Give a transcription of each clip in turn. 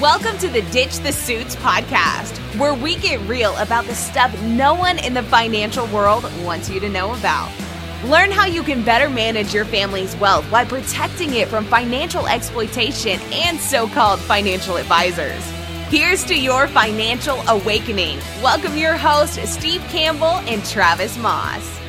Welcome to the Ditch the Suits podcast, where we get real about the stuff no one in the financial world wants you to know about. Learn how you can better manage your family's wealth while protecting it from financial exploitation and so called financial advisors. Here's to your financial awakening. Welcome your hosts, Steve Campbell and Travis Moss.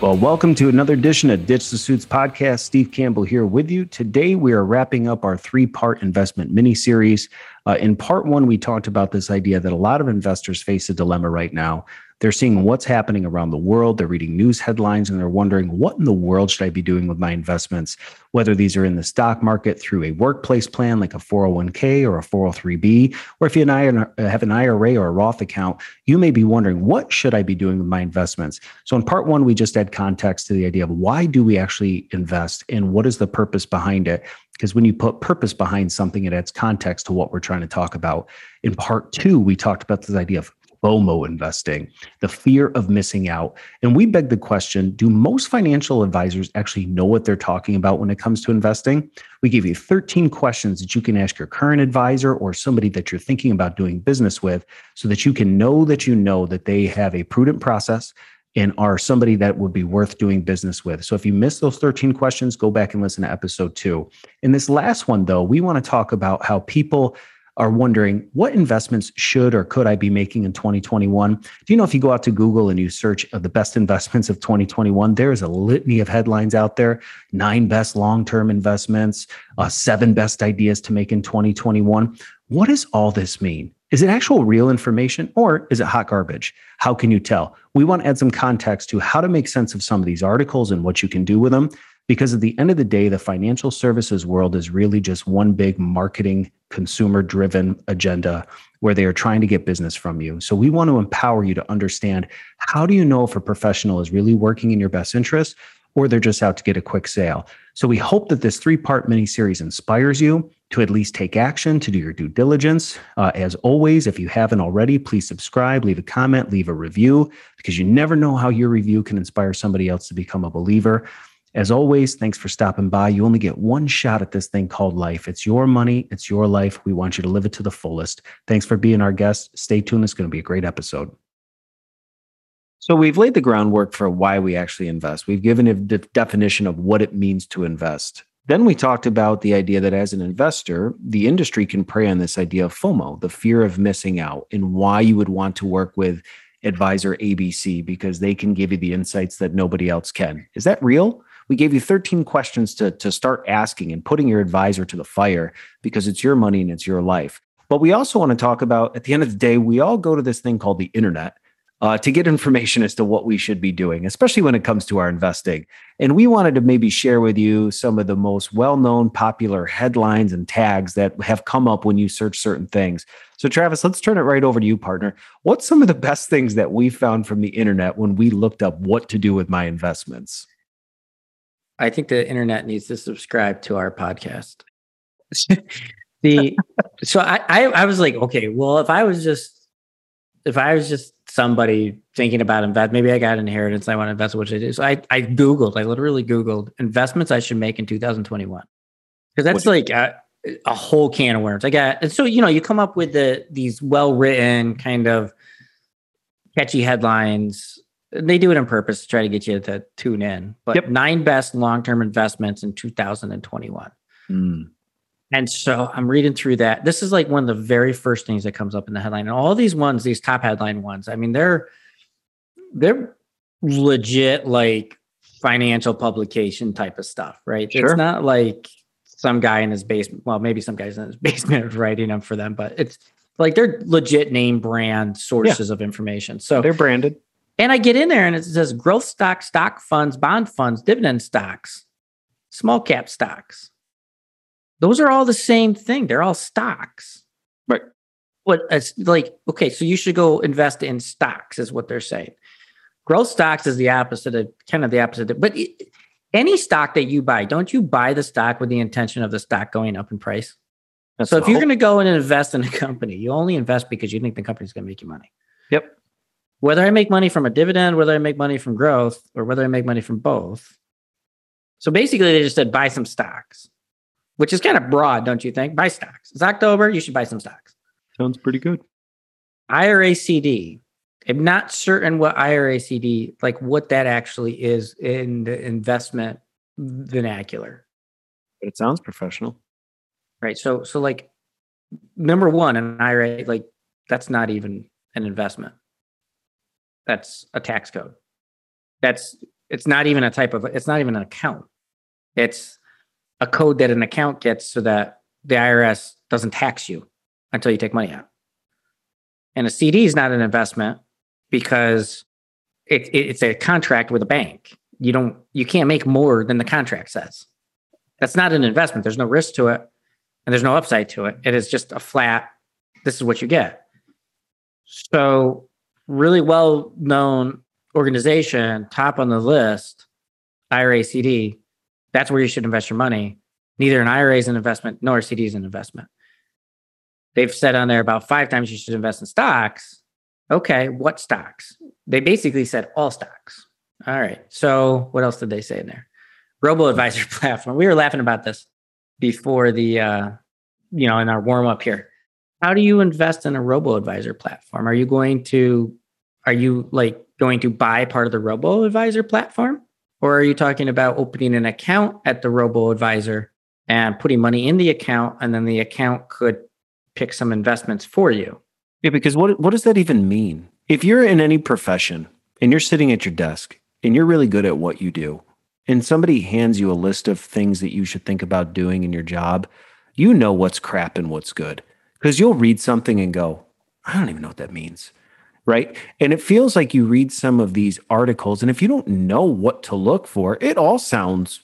Well, welcome to another edition of Ditch the Suits podcast. Steve Campbell here with you. Today, we are wrapping up our three part investment mini series. Uh, in part one, we talked about this idea that a lot of investors face a dilemma right now they're seeing what's happening around the world. They're reading news headlines and they're wondering, what in the world should I be doing with my investments? Whether these are in the stock market through a workplace plan like a 401k or a 403b, or if you and I have an IRA or a Roth account, you may be wondering, what should I be doing with my investments? So, in part one, we just add context to the idea of why do we actually invest and what is the purpose behind it? because when you put purpose behind something, it adds context to what we're trying to talk about. In part two, we talked about this idea of FOMO investing, the fear of missing out. And we beg the question do most financial advisors actually know what they're talking about when it comes to investing? We give you 13 questions that you can ask your current advisor or somebody that you're thinking about doing business with so that you can know that you know that they have a prudent process and are somebody that would be worth doing business with. So if you missed those 13 questions, go back and listen to episode two. In this last one, though, we want to talk about how people are wondering what investments should or could I be making in 2021? Do you know if you go out to Google and you search of the best investments of 2021, there is a litany of headlines out there nine best long term investments, uh, seven best ideas to make in 2021. What does all this mean? Is it actual real information or is it hot garbage? How can you tell? We want to add some context to how to make sense of some of these articles and what you can do with them. Because at the end of the day, the financial services world is really just one big marketing, consumer driven agenda where they are trying to get business from you. So we want to empower you to understand how do you know if a professional is really working in your best interest or they're just out to get a quick sale. So we hope that this three part mini series inspires you to at least take action, to do your due diligence. Uh, as always, if you haven't already, please subscribe, leave a comment, leave a review, because you never know how your review can inspire somebody else to become a believer. As always, thanks for stopping by. You only get one shot at this thing called life. It's your money, it's your life. We want you to live it to the fullest. Thanks for being our guest. Stay tuned. It's going to be a great episode. So, we've laid the groundwork for why we actually invest. We've given a de- definition of what it means to invest. Then we talked about the idea that as an investor, the industry can prey on this idea of FOMO, the fear of missing out, and why you would want to work with advisor ABC because they can give you the insights that nobody else can. Is that real? We gave you 13 questions to, to start asking and putting your advisor to the fire because it's your money and it's your life. But we also want to talk about at the end of the day, we all go to this thing called the internet uh, to get information as to what we should be doing, especially when it comes to our investing. And we wanted to maybe share with you some of the most well known popular headlines and tags that have come up when you search certain things. So, Travis, let's turn it right over to you, partner. What's some of the best things that we found from the internet when we looked up what to do with my investments? I think the internet needs to subscribe to our podcast. the so I, I I was like, okay, well, if I was just if I was just somebody thinking about invest, maybe I got inheritance, I want to invest, which I do. So I I googled, I literally googled investments I should make in 2021 because that's like a, a, whole can of worms. I got and so you know you come up with the these well written kind of catchy headlines they do it on purpose to try to get you to tune in. But yep. nine best long term investments in 2021. Mm. And so I'm reading through that. This is like one of the very first things that comes up in the headline. And all these ones, these top headline ones, I mean, they're they're legit like financial publication type of stuff, right? Sure. It's not like some guy in his basement. Well, maybe some guys in his basement writing them for them, but it's like they're legit name brand sources yeah. of information. So they're branded. And I get in there and it says growth stock, stock funds, bond funds, dividend stocks, small cap stocks. Those are all the same thing. They're all stocks. Right. But it's uh, like, okay, so you should go invest in stocks, is what they're saying. Growth stocks is the opposite of kind of the opposite. Of, but it, any stock that you buy, don't you buy the stock with the intention of the stock going up in price? That's so if you're going to go and invest in a company, you only invest because you think the company's going to make you money. Yep whether I make money from a dividend, whether I make money from growth, or whether I make money from both. So basically, they just said buy some stocks. which is kind of broad, don't you think? Buy stocks. It's October, you should buy some stocks. Sounds pretty good. IRA CD. I'm not certain what IRA CD, like what that actually is in the investment vernacular. But it sounds professional. Right. So, so like number one, an IRA, like that's not even an investment. That's a tax code. That's, it's not even a type of, it's not even an account. It's a code that an account gets so that the IRS doesn't tax you until you take money out. And a CD is not an investment because it, it, it's a contract with a bank. You don't, you can't make more than the contract says. That's not an investment. There's no risk to it and there's no upside to it. It is just a flat, this is what you get. So, really well known organization, top on the list, IRA CD, that's where you should invest your money. Neither an IRA is an investment nor a CD is an investment. They've said on there about five times you should invest in stocks. Okay, what stocks? They basically said all stocks. All right. So what else did they say in there? Robo advisor platform. We were laughing about this before the uh, you know, in our warm up here. How do you invest in a robo advisor platform? Are you going to are you like going to buy part of the robo advisor platform? Or are you talking about opening an account at the robo advisor and putting money in the account and then the account could pick some investments for you? Yeah, because what what does that even mean? If you're in any profession and you're sitting at your desk and you're really good at what you do, and somebody hands you a list of things that you should think about doing in your job, you know what's crap and what's good. Because you'll read something and go, I don't even know what that means. Right. And it feels like you read some of these articles, and if you don't know what to look for, it all sounds,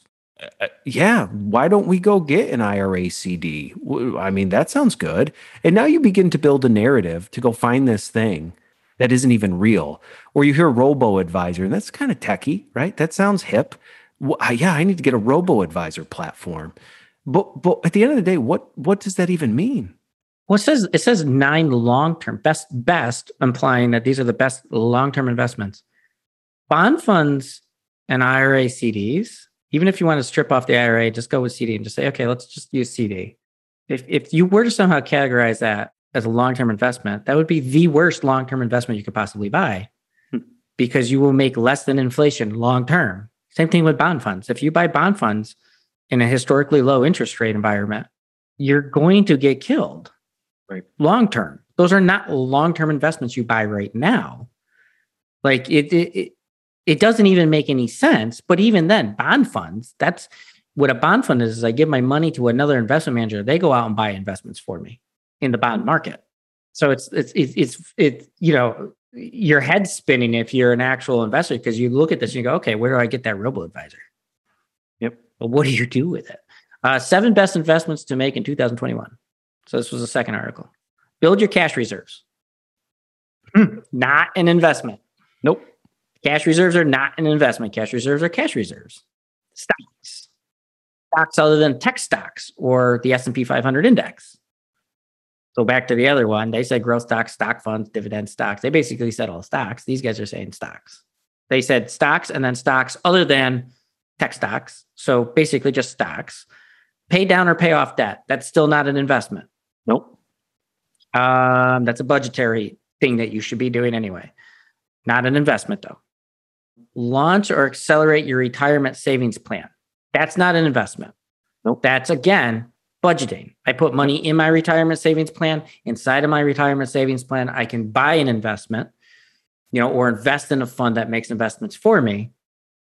uh, yeah, why don't we go get an IRA CD? I mean, that sounds good. And now you begin to build a narrative to go find this thing that isn't even real. Or you hear robo advisor, and that's kind of techie, right? That sounds hip. Well, yeah, I need to get a robo advisor platform. But but at the end of the day, what what does that even mean? Well, it says it says nine long term best best, implying that these are the best long term investments. Bond funds and IRA CDs. Even if you want to strip off the IRA, just go with CD and just say, okay, let's just use CD. If if you were to somehow categorize that as a long term investment, that would be the worst long term investment you could possibly buy, hmm. because you will make less than inflation long term. Same thing with bond funds. If you buy bond funds in a historically low interest rate environment, you're going to get killed right. long term. Those are not long term investments you buy right now. Like it, it, it, it doesn't even make any sense. But even then, bond funds, that's what a bond fund is, is I give my money to another investment manager. They go out and buy investments for me in the bond market. So it's, it's, it's, it's, it's you know, your head spinning if you're an actual investor because you look at this and you go, okay, where do I get that robo advisor? Yep. But what do you do with it? Uh, seven best investments to make in 2021. So this was the second article. Build your cash reserves. Hmm. Not an investment. Nope. Cash reserves are not an investment. Cash reserves are cash reserves. Stocks. Stocks other than tech stocks or the S&P 500 index. So back to the other one, they said growth stocks, stock funds, dividend stocks. They basically said all stocks. These guys are saying stocks. They said stocks and then stocks other than tech stocks. So basically just stocks. Pay down or pay off debt. That's still not an investment. Nope. Um, that's a budgetary thing that you should be doing anyway. Not an investment though. Launch or accelerate your retirement savings plan. That's not an investment. Nope. That's again budgeting. I put money in my retirement savings plan. Inside of my retirement savings plan, I can buy an investment, you know, or invest in a fund that makes investments for me.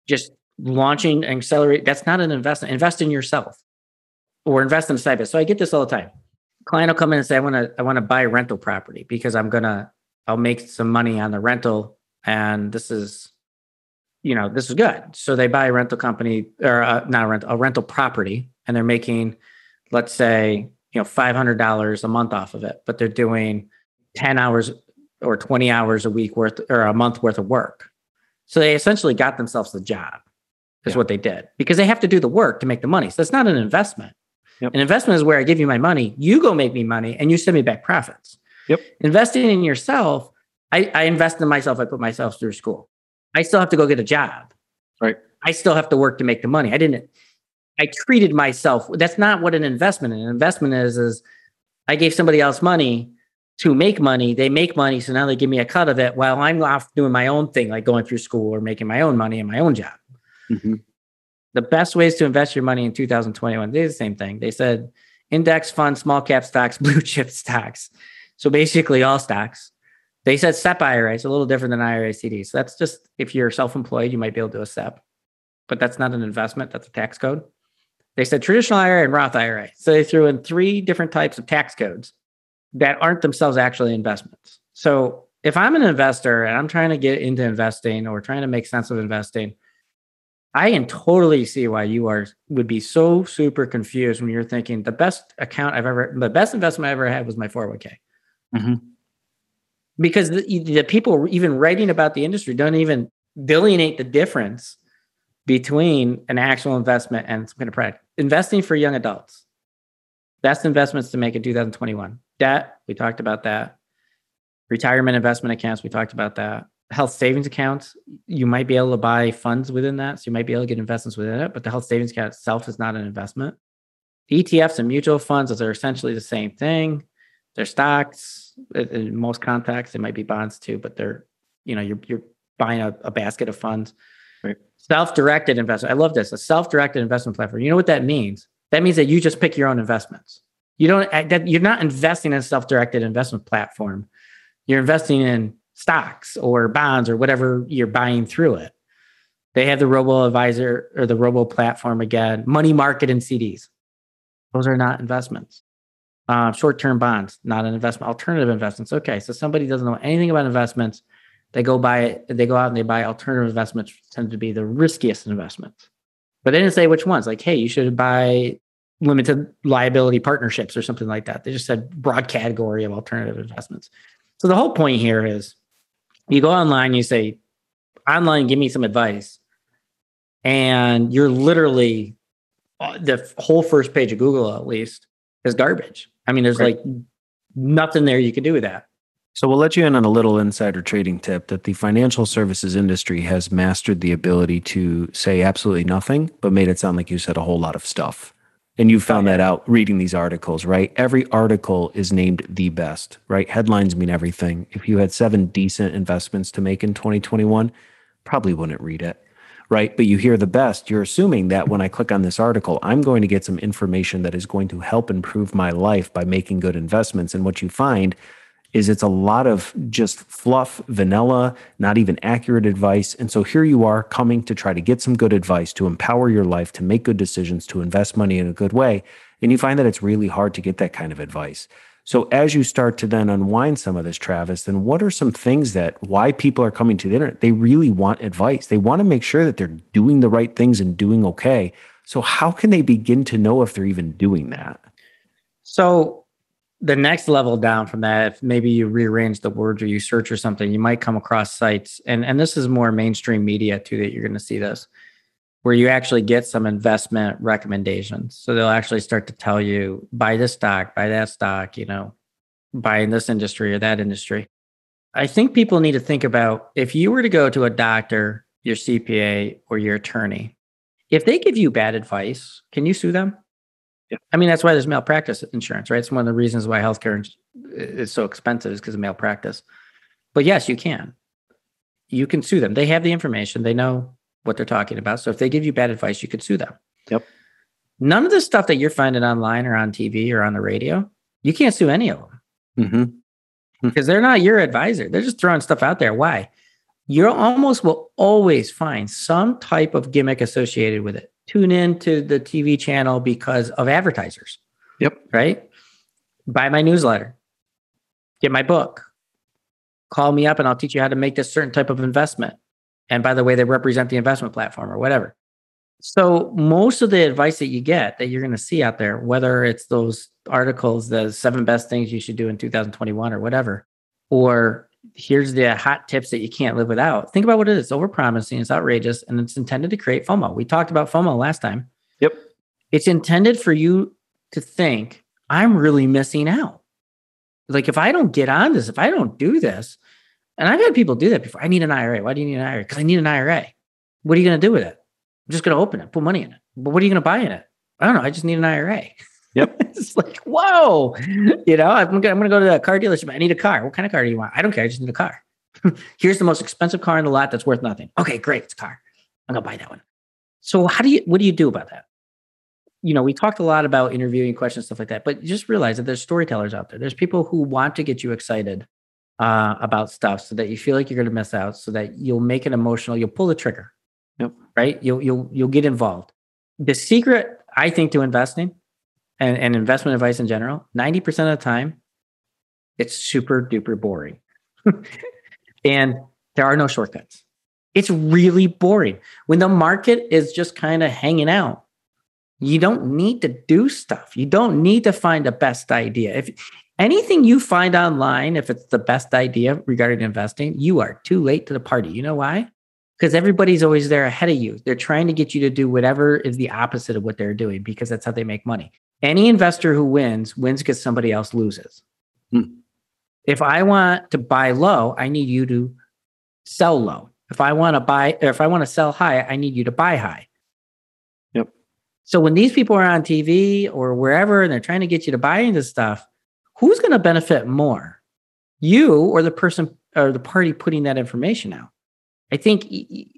Just launching and accelerate, that's not an investment. Invest in yourself or invest in a side business. So I get this all the time. Client will come in and say, I want to, I want to buy rental property because I'm gonna, I'll make some money on the rental. And this is, you know, this is good. So they buy a rental company or uh, not a rental, a rental property, and they're making let's say, you know, $500 a month off of it, but they're doing 10 hours or 20 hours a week worth or a month worth of work. So they essentially got themselves the job, is yeah. what they did because they have to do the work to make the money. So it's not an investment. Yep. An investment is where I give you my money, you go make me money, and you send me back profits. Yep. Investing in yourself, I, I invest in myself, I put myself through school. I still have to go get a job. Right. I still have to work to make the money. I didn't I treated myself. That's not what an investment is. An investment is is I gave somebody else money to make money. They make money, so now they give me a cut of it while I'm off doing my own thing, like going through school or making my own money in my own job. Mm-hmm. The best ways to invest your money in 2021, they did the same thing. They said index funds, small cap stocks, blue chip stocks. So basically all stocks. They said SEP IRA. It's a little different than IRA CD. So that's just if you're self-employed, you might be able to do a SEP, but that's not an investment. That's a tax code. They said traditional IRA and Roth IRA. So they threw in three different types of tax codes that aren't themselves actually investments. So if I'm an investor and I'm trying to get into investing or trying to make sense of investing, I can totally see why you are would be so super confused when you're thinking the best account I've ever, the best investment I ever had was my 401k. Mm-hmm. Because the, the people even writing about the industry don't even delineate the difference between an actual investment and some kind of product. Investing for young adults, best investments to make in 2021. Debt, we talked about that. Retirement investment accounts, we talked about that. Health savings account, you might be able to buy funds within that. So you might be able to get investments within it, but the health savings account itself is not an investment. ETFs and mutual funds, those are essentially the same thing. They're stocks. In most contexts, they might be bonds too, but they're, you know, you're, you're buying a, a basket of funds. Right. Self-directed investment. I love this. A self-directed investment platform. You know what that means? That means that you just pick your own investments. You don't eh, that you're not investing in a self-directed investment platform. You're investing in stocks or bonds or whatever you're buying through it. They have the robo advisor or the robo platform again, money market and CDs. Those are not investments. Uh, short-term bonds, not an investment. Alternative investments. Okay, so somebody doesn't know anything about investments they go buy they go out and they buy alternative investments tend to be the riskiest investments but they didn't say which ones like hey you should buy limited liability partnerships or something like that they just said broad category of alternative investments so the whole point here is you go online you say online give me some advice and you're literally uh, the whole first page of google at least is garbage i mean there's right. like nothing there you can do with that so we'll let you in on a little insider trading tip that the financial services industry has mastered the ability to say absolutely nothing, but made it sound like you said a whole lot of stuff. And you found that out reading these articles, right? Every article is named the best, right? Headlines mean everything. If you had seven decent investments to make in 2021, probably wouldn't read it, right? But you hear the best, you're assuming that when I click on this article, I'm going to get some information that is going to help improve my life by making good investments. And what you find is it's a lot of just fluff, vanilla, not even accurate advice. And so here you are coming to try to get some good advice to empower your life, to make good decisions, to invest money in a good way. And you find that it's really hard to get that kind of advice. So as you start to then unwind some of this, Travis, then what are some things that why people are coming to the internet? They really want advice. They want to make sure that they're doing the right things and doing okay. So how can they begin to know if they're even doing that? So the next level down from that, if maybe you rearrange the words or you search or something, you might come across sites, and and this is more mainstream media too that you're going to see this, where you actually get some investment recommendations. So they'll actually start to tell you buy this stock, buy that stock, you know, buy in this industry or that industry. I think people need to think about if you were to go to a doctor, your CPA, or your attorney, if they give you bad advice, can you sue them? Yeah. I mean, that's why there's malpractice insurance, right? It's one of the reasons why healthcare is so expensive is because of malpractice. But yes, you can. You can sue them. They have the information. They know what they're talking about. So if they give you bad advice, you could sue them. Yep. None of the stuff that you're finding online or on TV or on the radio, you can't sue any of them. Mm-hmm. Because they're not your advisor. They're just throwing stuff out there. Why? You almost will always find some type of gimmick associated with it tune in to the TV channel because of advertisers. Yep. Right. Buy my newsletter, get my book, call me up and I'll teach you how to make this certain type of investment. And by the way, they represent the investment platform or whatever. So most of the advice that you get that you're going to see out there, whether it's those articles, the seven best things you should do in 2021 or whatever, or here's the hot tips that you can't live without. Think about what it is. It's overpromising, it's outrageous, and it's intended to create FOMO. We talked about FOMO last time. Yep. It's intended for you to think, I'm really missing out. Like if I don't get on this, if I don't do this, and I've had people do that before. I need an IRA. Why do you need an IRA? Because I need an IRA. What are you going to do with it? I'm just going to open it, put money in it. But what are you going to buy in it? I don't know. I just need an IRA. Yep. it's like, whoa, you know, I'm gonna, I'm gonna go to the car dealership. I need a car. What kind of car do you want? I don't care. I just need a car. Here's the most expensive car in the lot that's worth nothing. Okay, great. It's a car. I'm gonna buy that one. So how do you what do you do about that? You know, we talked a lot about interviewing questions, stuff like that, but just realize that there's storytellers out there. There's people who want to get you excited uh, about stuff so that you feel like you're gonna miss out, so that you'll make it emotional, you'll pull the trigger. Yep. Right? You'll you'll you'll get involved. The secret, I think, to investing and, and investment advice in general, 90% of the time, it's super duper boring. and there are no shortcuts. It's really boring. When the market is just kind of hanging out, you don't need to do stuff. You don't need to find the best idea. If anything you find online, if it's the best idea regarding investing, you are too late to the party. You know why? Because everybody's always there ahead of you. They're trying to get you to do whatever is the opposite of what they're doing because that's how they make money. Any investor who wins, wins because somebody else loses. Hmm. If I want to buy low, I need you to sell low. If I want to buy, or if I want to sell high, I need you to buy high. Yep. So when these people are on TV or wherever and they're trying to get you to buy into stuff, who's going to benefit more? You or the person or the party putting that information out? I think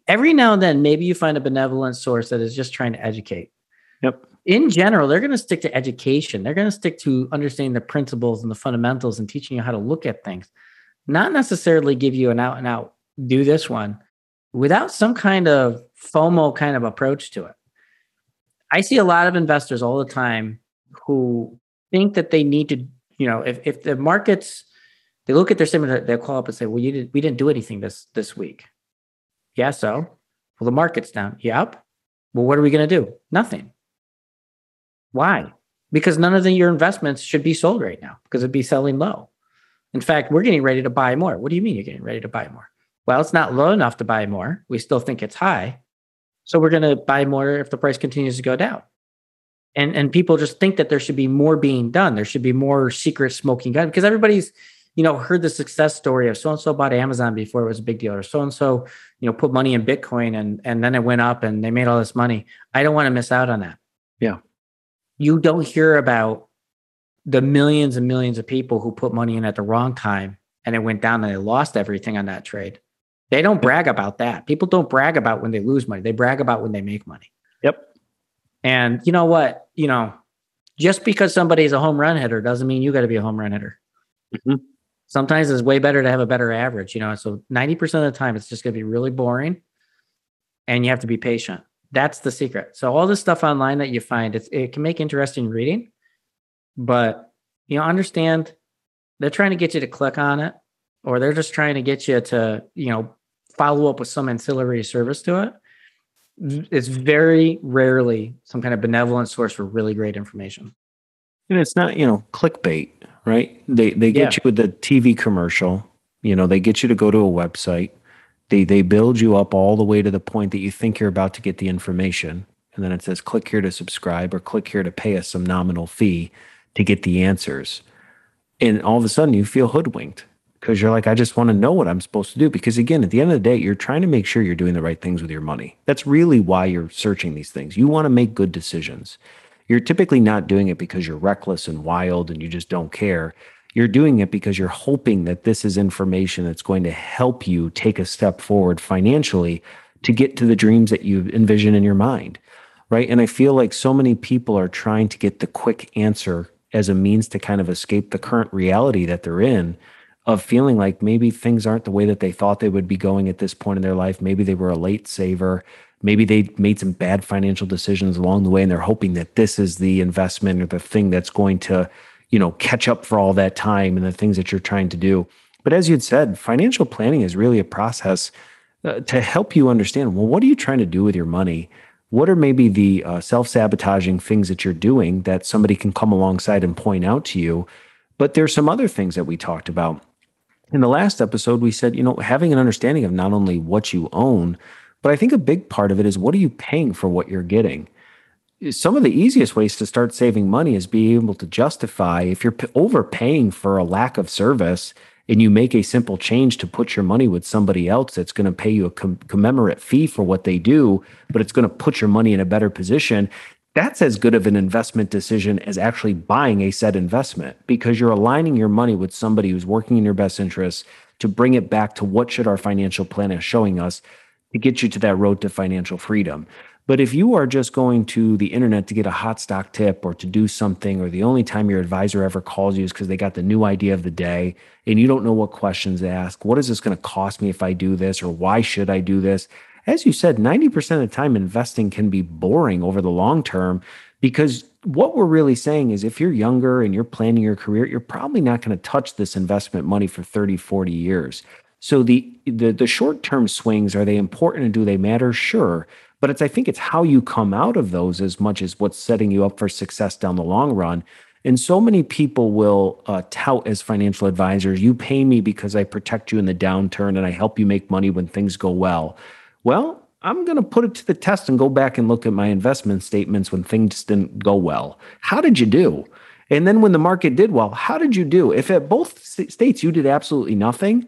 every now and then, maybe you find a benevolent source that is just trying to educate. Yep. In general, they're going to stick to education. They're going to stick to understanding the principles and the fundamentals and teaching you how to look at things, not necessarily give you an out and out do this one without some kind of FOMO kind of approach to it. I see a lot of investors all the time who think that they need to, you know, if, if the markets, they look at their statement, they'll call up and say, well, you did, we didn't do anything this, this week. Yeah. So, well, the market's down. Yep. Well, what are we going to do? Nothing. Why? Because none of the, your investments should be sold right now because it'd be selling low. In fact, we're getting ready to buy more. What do you mean you're getting ready to buy more? Well, it's not low enough to buy more. We still think it's high. So we're going to buy more if the price continues to go down. And and people just think that there should be more being done. There should be more secret smoking gun because everybody's, you know, heard the success story of so and so bought Amazon before it was a big deal, or so and so, you know, put money in Bitcoin and and then it went up and they made all this money. I don't want to miss out on that. Yeah. You don't hear about the millions and millions of people who put money in at the wrong time and it went down and they lost everything on that trade. They don't brag about that. People don't brag about when they lose money. They brag about when they make money. Yep. And you know what? You know, just because somebody's a home run hitter doesn't mean you got to be a home run hitter. Mm-hmm. Sometimes it's way better to have a better average, you know. So 90% of the time, it's just going to be really boring and you have to be patient. That's the secret. So, all this stuff online that you find, it's, it can make interesting reading, but you know, understand they're trying to get you to click on it or they're just trying to get you to, you know, follow up with some ancillary service to it, mm, it's very rarely some kind of benevolent source for really great information. And it's not, you know, clickbait, right? They they get Yeah. you with the TV commercial, you know, they get you to go to a website. They they build you up all the way to the point that you think you're about to get the information. And then it says click here to subscribe or click here to pay us some nominal fee to get the answers. And all of a sudden you feel hoodwinked because you're like, I just want to know what I'm supposed to do. Because again, at the end of the day, you're trying to make sure you're doing the right things with your money. That's really why you're searching these things. You want to make good decisions. You're typically not doing it because you're reckless and wild and you just don't care. You're doing it because you're hoping that this is information that's going to help you take a step forward financially to get to the dreams that you envision in your mind. Right. And I feel like so many people are trying to get the quick answer as a means to kind of escape the current reality that they're in of feeling like maybe things aren't the way that they thought they would be going at this point in their life. Maybe they were a late saver. Maybe they made some bad financial decisions along the way and they're hoping that this is the investment or the thing that's going to, you know, catch up for all that time and the things that you're trying to do. But as you'd said, financial planning is really a process uh, to help you understand well, what are you trying to do with your money? What are maybe the uh, self sabotaging things that you're doing that somebody can come alongside and point out to you? But there's some other things that we talked about in the last episode, we said, you know, having an understanding of not only what you own, but I think a big part of it is what are you paying for what you're getting? Some of the easiest ways to start saving money is being able to justify if you're overpaying for a lack of service and you make a simple change to put your money with somebody else that's going to pay you a com- commemorate fee for what they do, but it's going to put your money in a better position. that's as good of an investment decision as actually buying a said investment because you're aligning your money with somebody who's working in your best interests to bring it back to what should our financial plan is showing us to get you to that road to financial freedom. But if you are just going to the internet to get a hot stock tip or to do something, or the only time your advisor ever calls you is because they got the new idea of the day and you don't know what questions to ask, what is this going to cost me if I do this, or why should I do this? As you said, 90% of the time, investing can be boring over the long term because what we're really saying is if you're younger and you're planning your career, you're probably not going to touch this investment money for 30, 40 years. So the the, the short term swings are they important and do they matter? Sure, but it's I think it's how you come out of those as much as what's setting you up for success down the long run. And so many people will uh, tout as financial advisors, you pay me because I protect you in the downturn and I help you make money when things go well. Well, I'm going to put it to the test and go back and look at my investment statements when things didn't go well. How did you do? And then when the market did well, how did you do? If at both states you did absolutely nothing,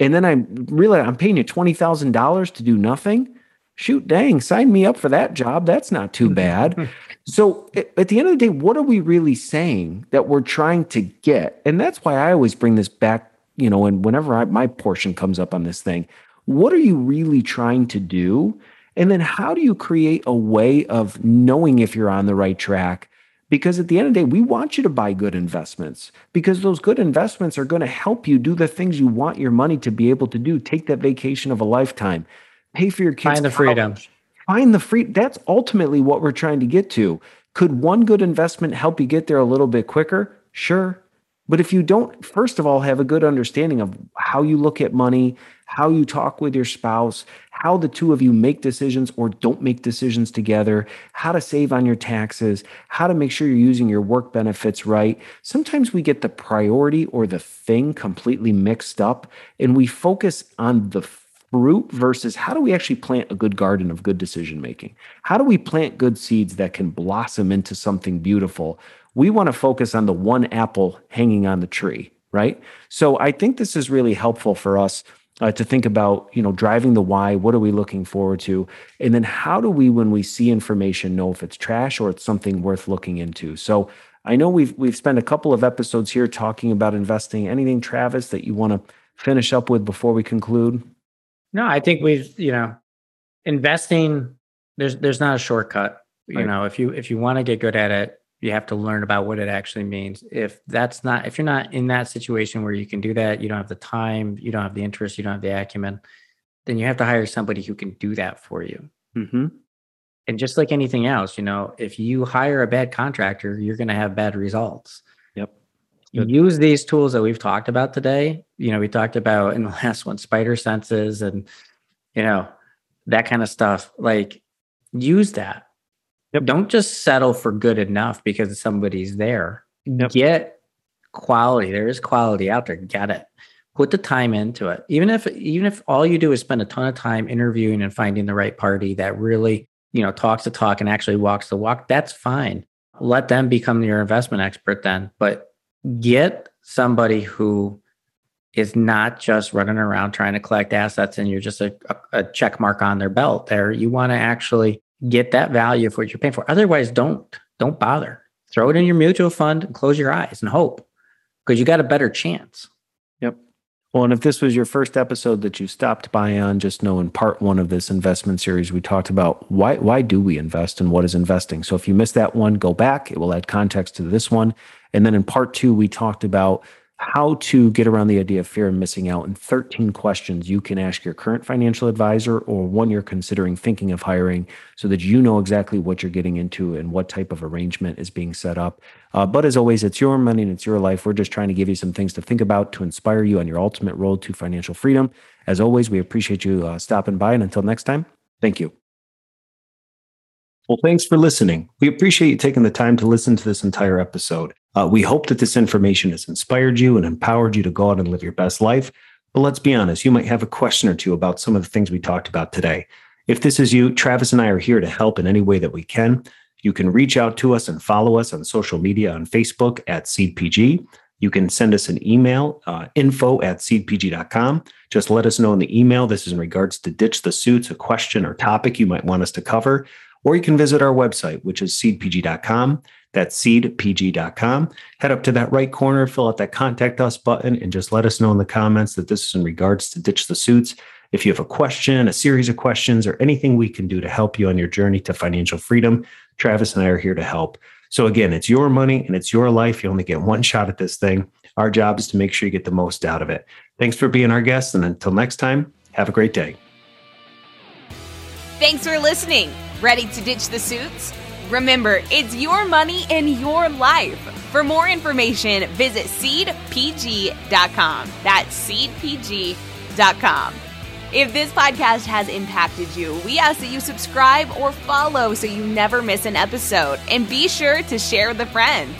and then I realize I'm paying you $20,000 to do nothing, shoot, dang, sign me up for that job. That's not too mm-hmm. bad. Mm-hmm. so at the end of the day, what are we really saying that we're trying to get? And that's why I always bring this back, you know, and whenever I, my portion comes up on this thing, what are you really trying to do? And then how do you create a way of knowing if you're on the right track? Because at the end of the day, we want you to buy good investments because those good investments are going to help you do the things you want your money to be able to do. Take that vacation of a lifetime, pay for your kids. Find the freedom. Find the free. That's ultimately what we're trying to get to. Could one good investment help you get there a little bit quicker? Sure. But if you don't, first of all, have a good understanding of how you look at money, how you talk with your spouse, how the two of you make decisions or don't make decisions together, how to save on your taxes, how to make sure you're using your work benefits right. Sometimes we get the priority or the thing completely mixed up and we focus on the fruit versus how do we actually plant a good garden of good decision making? How do we plant good seeds that can blossom into something beautiful? We want to focus on the one apple hanging on the tree, right? So I think this is really helpful for us uh, to think about you know driving the why what are we looking forward to and then how do we when we see information know if it's trash or it's something worth looking into so i know we've we've spent a couple of episodes here talking about investing anything travis that you want to finish up with before we conclude no i think we've you know investing there's there's not a shortcut. You right. know if you if you want to get good at it you have to learn about what it actually means. If that's not if you're not in that situation where you can do that you don't have the time you don't have the interest you don't have the acumen then you have to hire somebody who can do that for you. Mm-hmm. and just like anything else you know if you hire a bad contractor you're going to have bad results. Yep. You use these tools that we've talked about today you know we talked about in the last one spider senses and you know that kind of stuff like use that Yep. Don't just settle for good enough because somebody's there. Yep. Get quality. There is quality out there. Get it. Put the time into it. Even if even if all you do is spend a ton of time interviewing and finding the right party that really, you know, talks the talk and actually walks the walk, that's fine. Let them become your investment expert then. But get somebody who is not just running around trying to collect assets and you're just a, a, check mark on their belt there. You want to actually get that value for what you're paying for. Otherwise, don't don't bother. Throw it in your mutual fund and close your eyes and hope because you got a better chance. Yep. Well, and if this was your first episode that you stopped by on, just know in part one of this investment series, we talked about why why do we invest and what is investing. So if you missed that one, go back. It will add context to this one. And then in part two, we talked about how to get around the idea of fear of missing out and 13 questions you can ask your current financial advisor or one you're considering thinking of hiring so that you know exactly what you're getting into and what type of arrangement is being set up. Uh, but as always, it's your money and it's your life. We're just trying to give you some things to think about to inspire you on your ultimate road to financial freedom. As always, we appreciate you uh, stopping by. And until next time, thank you. Well, thanks for listening. We appreciate you taking the time to listen to this entire episode. Uh, we hope that this information has inspired you and empowered you to go out and live your best life. But let's be honest, you might have a question or two about some of the things we talked about today. If this is you, Travis and I are here to help in any way that we can. You can reach out to us and follow us on social media on Facebook at SeedPG. You can send us an email, uh, info at seedpg.com. Just let us know in the email. This is in regards to Ditch the Suits, a question or topic you might want us to cover or you can visit our website, which is seedpg.com. That's seedpg.com. Head up to that right corner, fill out that contact us button, and just let us know in the comments that this is in regards to Ditch the Suits. If you have a question, a series of questions, or anything we can do to help you on your journey to financial freedom, Travis and I are here to help. So, again, it's your money and it's your life. You only get one shot at this thing. Our job is to make sure you get the most out of it. Thanks for being our guest. And until next time, have a great day. Thanks for listening. Ready to ditch the suits? Remember, it's your money and your life. For more information, visit seedpg.com. That's seedpg.com. If this podcast has impacted you, we ask that you subscribe or follow so you never miss an episode. And be sure to share with a friend.